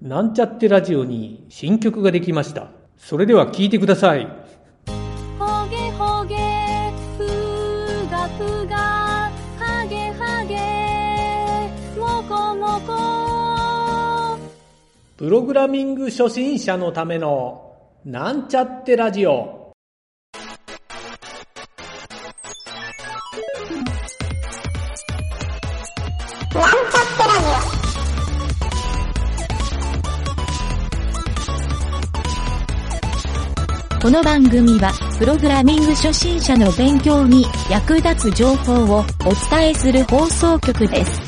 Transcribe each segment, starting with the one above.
なんちゃってラジオに新曲ができました。それでは聴いてください。ほげほげふがふがはげはげもこもこプログラミング初心者のためのなんちゃってラジオ。この番組は、プログラミング初心者の勉強に役立つ情報をお伝えする放送局です。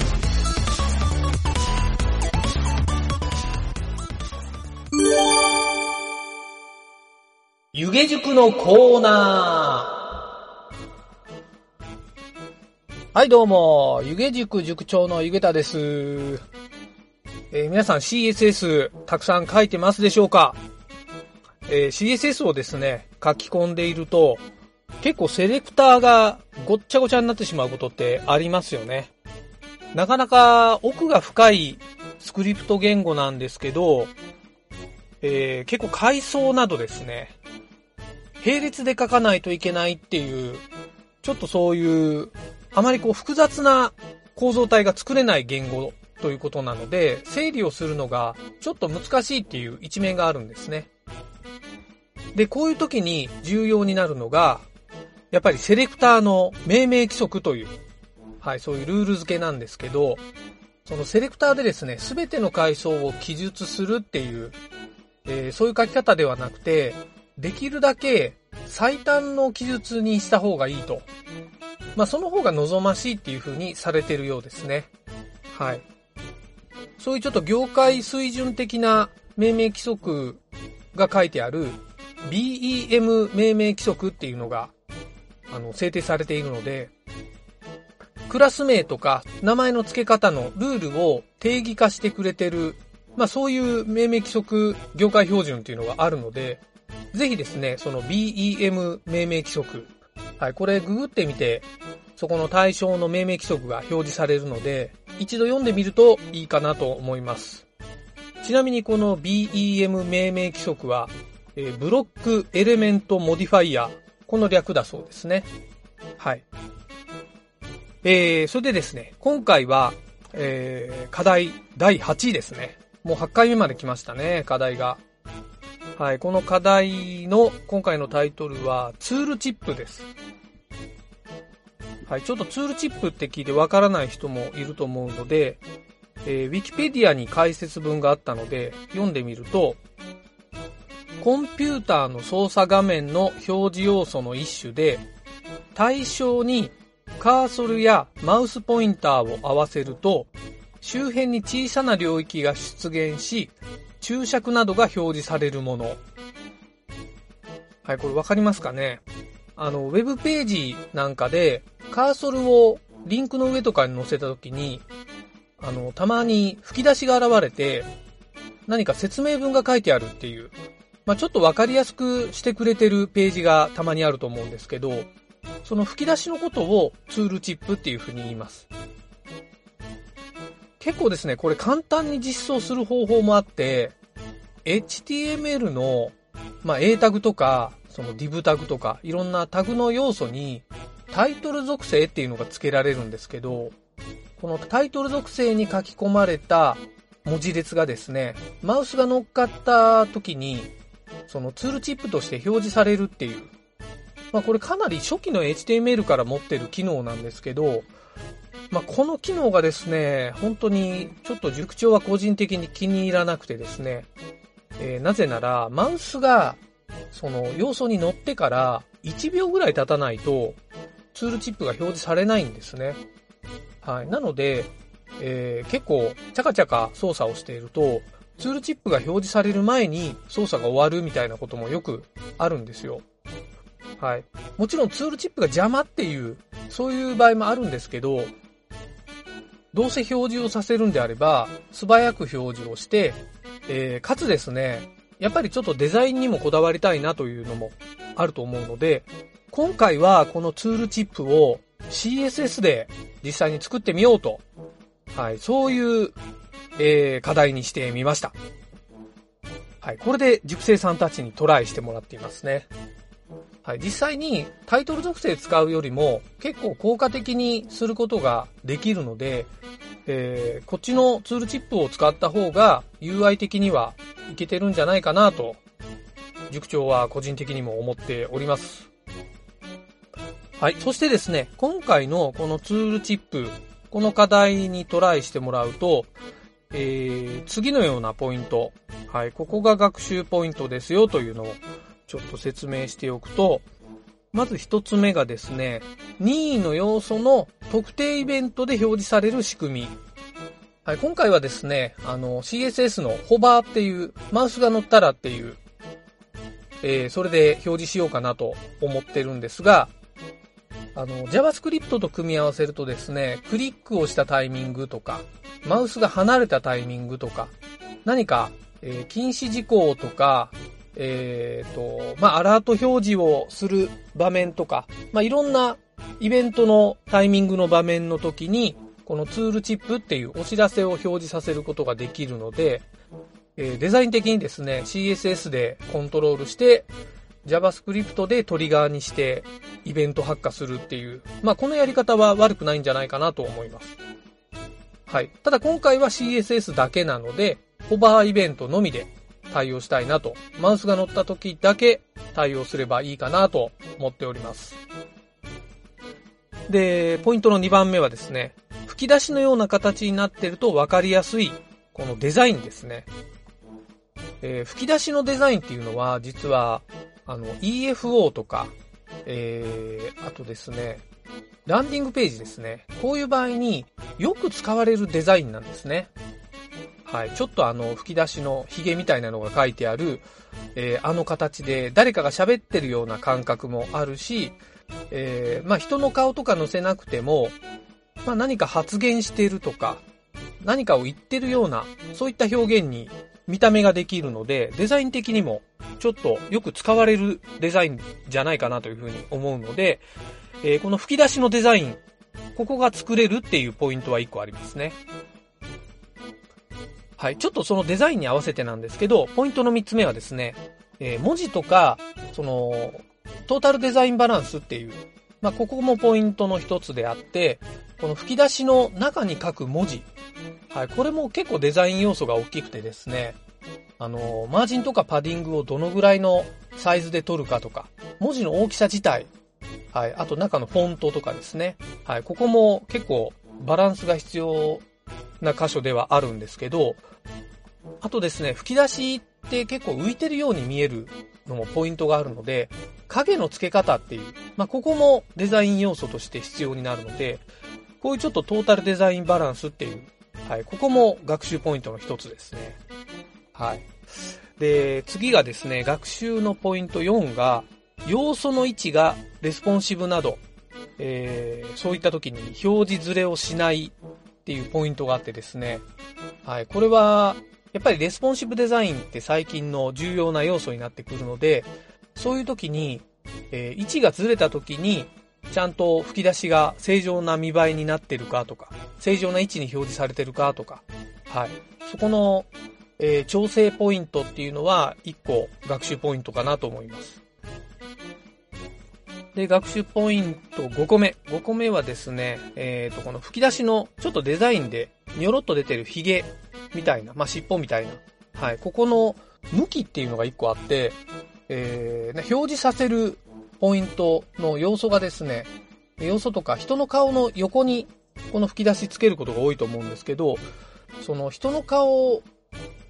湯気塾のコーナー。はい、どうも、湯気塾塾長の湯気田です。えー皆さん CSS たくさん書いてますでしょうか？えー CSS をですね、書き込んでいると、結構セレクターがごっちゃごちゃになってしまうことってありますよね。なかなか奥が深いスクリプト言語なんですけど、えー結構階層などですね、並列で書かないといけないっていう、ちょっとそういう、あまりこう複雑な構造体が作れない言語ということなので、整理をするのがちょっと難しいっていう一面があるんですね。で、こういう時に重要になるのが、やっぱりセレクターの命名規則という、はい、そういうルール付けなんですけど、そのセレクターでですね、すべての階層を記述するっていう、えーそういう書き方ではなくて、できるだけ最短の記述にした方がいいと。まあ、その方が望ましいっていう風にされてるようですね。はい。そういうちょっと業界水準的な命名規則が書いてある BEM 命名規則っていうのが、あの、制定されているので、クラス名とか名前の付け方のルールを定義化してくれてる、まあそういう命名規則業界標準っていうのがあるので、ぜひですね、その BEM 命名規則、はい、これググってみて、そこの対象の命名規則が表示されるので、一度読んでみるといいかなと思います。ちなみにこの BEM 命名規則は、えーブロックエレメントモディファイア、この略だそうですね。はい。えー、それでですね、今回は、えー、課題第8位ですね。もう8回目まで来ましたね、課題が。はい、この課題の今回のタイトルはツールチップです。はい、ちょっとツールチップって聞いてわからない人もいると思うので、えー、ウィキペディアに解説文があったので読んでみると、コンピューターの操作画面の表示要素の一種で、対象にカーソルやマウスポインターを合わせると、周辺に小さな領域が出現し、注釈などが表示されるもの。はい、これわかりますかね？あの、ウェブページなんかで、カーソルをリンクの上とかに載せたときに、あの、たまに吹き出しが現れて、何か説明文が書いてあるっていう、まあ、ちょっとわかりやすくしてくれてるページがたまにあると思うんですけど、その吹き出しのことをツールチップっていうふうに言います。結構ですね、これ簡単に実装する方法もあって、HTML の、まあ、A タグとか、その div タグとか、いろんなタグの要素に、タイトル属性っていうのが付けられるんですけど、このタイトル属性に書き込まれた文字列がですね、マウスが乗っかった時に、そのツールチップとして表示されるっていう。まあこれかなり初期の HTML から持ってる機能なんですけど、まあこの機能がですね、本当にちょっと塾長は個人的に気に入らなくてですね、えーなぜなら、マウスがその要素に乗ってから1秒ぐらい経たないと、ツールチップが表示されないんですね。はい。なので、えー結構、チャカチャカ操作をしていると、ツールチップが表示される前に操作が終わるみたいなこともよくあるんですよ。はい。もちろんツールチップが邪魔っていう、そういう場合もあるんですけど、どうせ表示をさせるんであれば、素早く表示をして、えーかつですね、やっぱりちょっとデザインにもこだわりたいなというのもあると思うので、今回はこのツールチップを CSS で実際に作ってみようと。はい、そういう、えー、課題にしてみました。はい。これで塾生さんたちにトライしてもらっていますね。はい。実際にタイトル属性使うよりも結構効果的にすることができるので、えー、こっちのツールチップを使った方が UI 的にはいけてるんじゃないかなと、塾長は個人的にも思っております。はい。そしてですね、今回のこのツールチップ、この課題にトライしてもらうと、えー、次のようなポイント。はい。ここが学習ポイントですよというのをちょっと説明しておくと、まず一つ目がですね、任意の要素の特定イベントで表示される仕組み。はい、今回はですね、あの、CSS のホバーっていう、マウスが乗ったらっていう、えー、それで表示しようかなと思ってるんですが、あの、JavaScript と組み合わせるとですね、クリックをしたタイミングとか、マウスが離れたタイミングとか、何か、えー、禁止事項とか、えっ、ー、と、まあ、アラート表示をする場面とか、まあ、いろんなイベントのタイミングの場面の時に、このツールチップっていうお知らせを表示させることができるので、えー、デザイン的にですね、CSS でコントロールして、JavaScript でトリガーにしてイベント発火するっていう、まあ、このやり方は悪くないんじゃないかなと思います。はい。ただ今回は CSS だけなので、ホバーイベントのみで対応したいなと、マウスが乗った時だけ対応すればいいかなと思っております。で、ポイントの2番目はですね、吹き出しのような形になってると分かりやすい、このデザインですね。えー、吹き出しのデザインっていうのは、実は、あの、EFO とか、えー、あとですね、ランディングページですね。こういう場合によく使われるデザインなんですね。はい。ちょっとあの、吹き出しのヒゲみたいなのが書いてある、えー、あの形で誰かが喋ってるような感覚もあるし、えー、まあ人の顔とか載せなくても、まあ何か発言してるとか、何かを言ってるような、そういった表現に見た目ができるので、デザイン的にもちょっとよく使われるデザインじゃないかなというふうに思うので、えー、この吹き出しのデザイン、ここが作れるっていうポイントは1個ありますね。はい。ちょっとそのデザインに合わせてなんですけど、ポイントの3つ目はですね、えー、文字とか、その、トータルデザインバランスっていう、まあ、ここもポイントの一つであって、この吹き出しの中に書く文字。はい。これも結構デザイン要素が大きくてですね、あの、マージンとかパディングをどのぐらいのサイズで取るかとか、文字の大きさ自体、はい。あと中のフォントとかですね。はい。ここも結構バランスが必要な箇所ではあるんですけど、あとですね、吹き出しって結構浮いてるように見えるのもポイントがあるので、影の付け方っていう、まあ、ここもデザイン要素として必要になるので、こういうちょっとトータルデザインバランスっていう、はい、ここも学習ポイントの一つですね。はい。で、次がですね、学習のポイント4が、要素の位置がレスポンシブなど、えー、そういった時に表示ずれをしないっていうポイントがあってですね、はい、これは、やっぱりレスポンシブデザインって最近の重要な要素になってくるので、そういう時に、えー、位置がずれた時に、ちゃんと吹き出しが正常な見栄えになってるかとか、正常な位置に表示されてるかとか、はい。そこの、えー、調整ポイントっていうのは、1個学習ポイントかなと思います。で、学習ポイント5個目。5個目はですね、えっ、ー、と、この吹き出しのちょっとデザインで、にょろっと出てるヒゲみたいな、まあ、尻尾みたいな。はい。ここの向きっていうのが1個あって、えー、表示させるポイントの要素がですね、要素とか人の顔の横にこの吹き出しつけることが多いと思うんですけど、その人の顔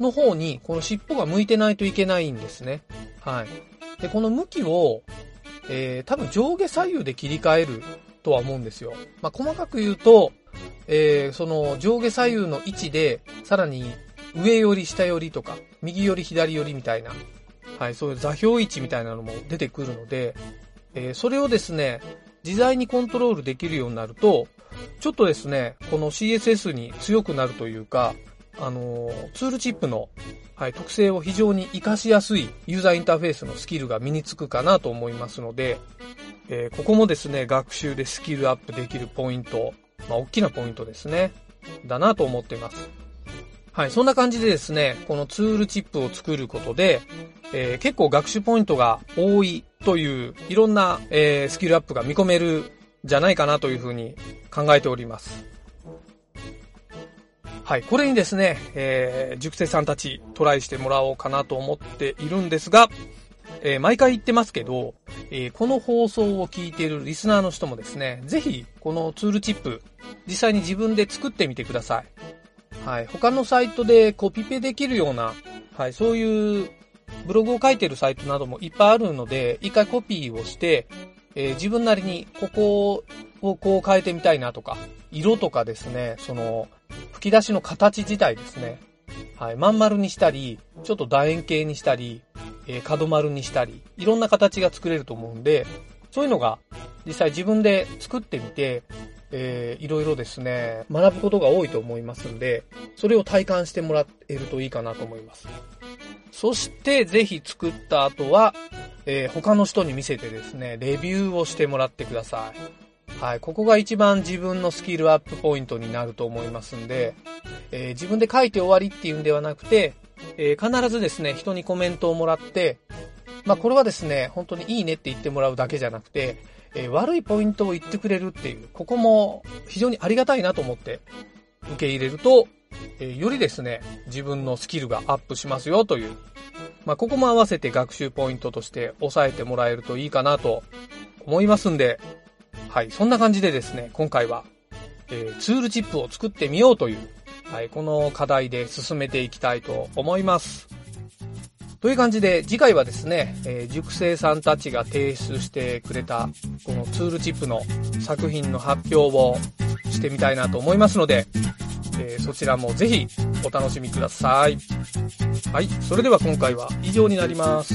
の方にこの尻尾が向いてないといけないんですね。はい。で、この向きを、えー、多分上下左右で切り替えるとは思うんですよ。まあ、細かく言うと、えー、その上下左右の位置で、さらに上より下よりとか、右より左よりみたいな、はい、そういう座標位置みたいなのも出てくるので、えー、それをですね、自在にコントロールできるようになると、ちょっとですね、この CSS に強くなるというか、あの、ツールチップの、はい、特性を非常に活かしやすいユーザーインターフェースのスキルが身につくかなと思いますので、えー、ここもですね、学習でスキルアップできるポイント、まあ、大きなポイントですね。だなと思っています。はい、そんな感じでですね、このツールチップを作ることで、えー結構学習ポイントが多いという、いろんな、えースキルアップが見込めるじゃないかなというふうに考えております。はい、これにですね、えー塾生さんたちトライしてもらおうかなと思っているんですが、えー毎回言ってますけど、えーこの放送を聞いているリスナーの人もですね、ぜひこのツールチップ、実際に自分で作ってみてください。はい。他のサイトでコピペできるような、はい、そういうブログを書いてるサイトなどもいっぱいあるので、一回コピーをして、えー自分なりにここをこう変えてみたいなとか、色とかですね、その、吹き出しの形自体ですね。はい。まん丸にしたり、ちょっと楕円形にしたり、えー角丸にしたり、いろんな形が作れると思うんで、そういうのが実際自分で作ってみて、えーいろいろですね、学ぶことが多いと思いますんで、それを体感してもらえるといいかなと思います。そして、ぜひ作った後は、えー他の人に見せてですね、レビューをしてもらってください。はい、ここが一番自分のスキルアップポイントになると思いますんで、えー自分で書いて終わりっていうんではなくて、えー必ずですね、人にコメントをもらって、まあこれはですね、本当にいいねって言ってもらうだけじゃなくて、えー悪いポイントを言ってくれるっていう、ここも非常にありがたいなと思って受け入れると、えーよりですね、自分のスキルがアップしますよという、まあここも合わせて学習ポイントとして押さえてもらえるといいかなと思いますんで、はい、そんな感じでですね、今回は、えーツールチップを作ってみようという、はい、この課題で進めていきたいと思います。という感じで、次回はですね、えー塾生さんたちが提出してくれた、このツールチップの作品の発表をしてみたいなと思いますので、えーそちらもぜひお楽しみください。はい、それでは今回は以上になります。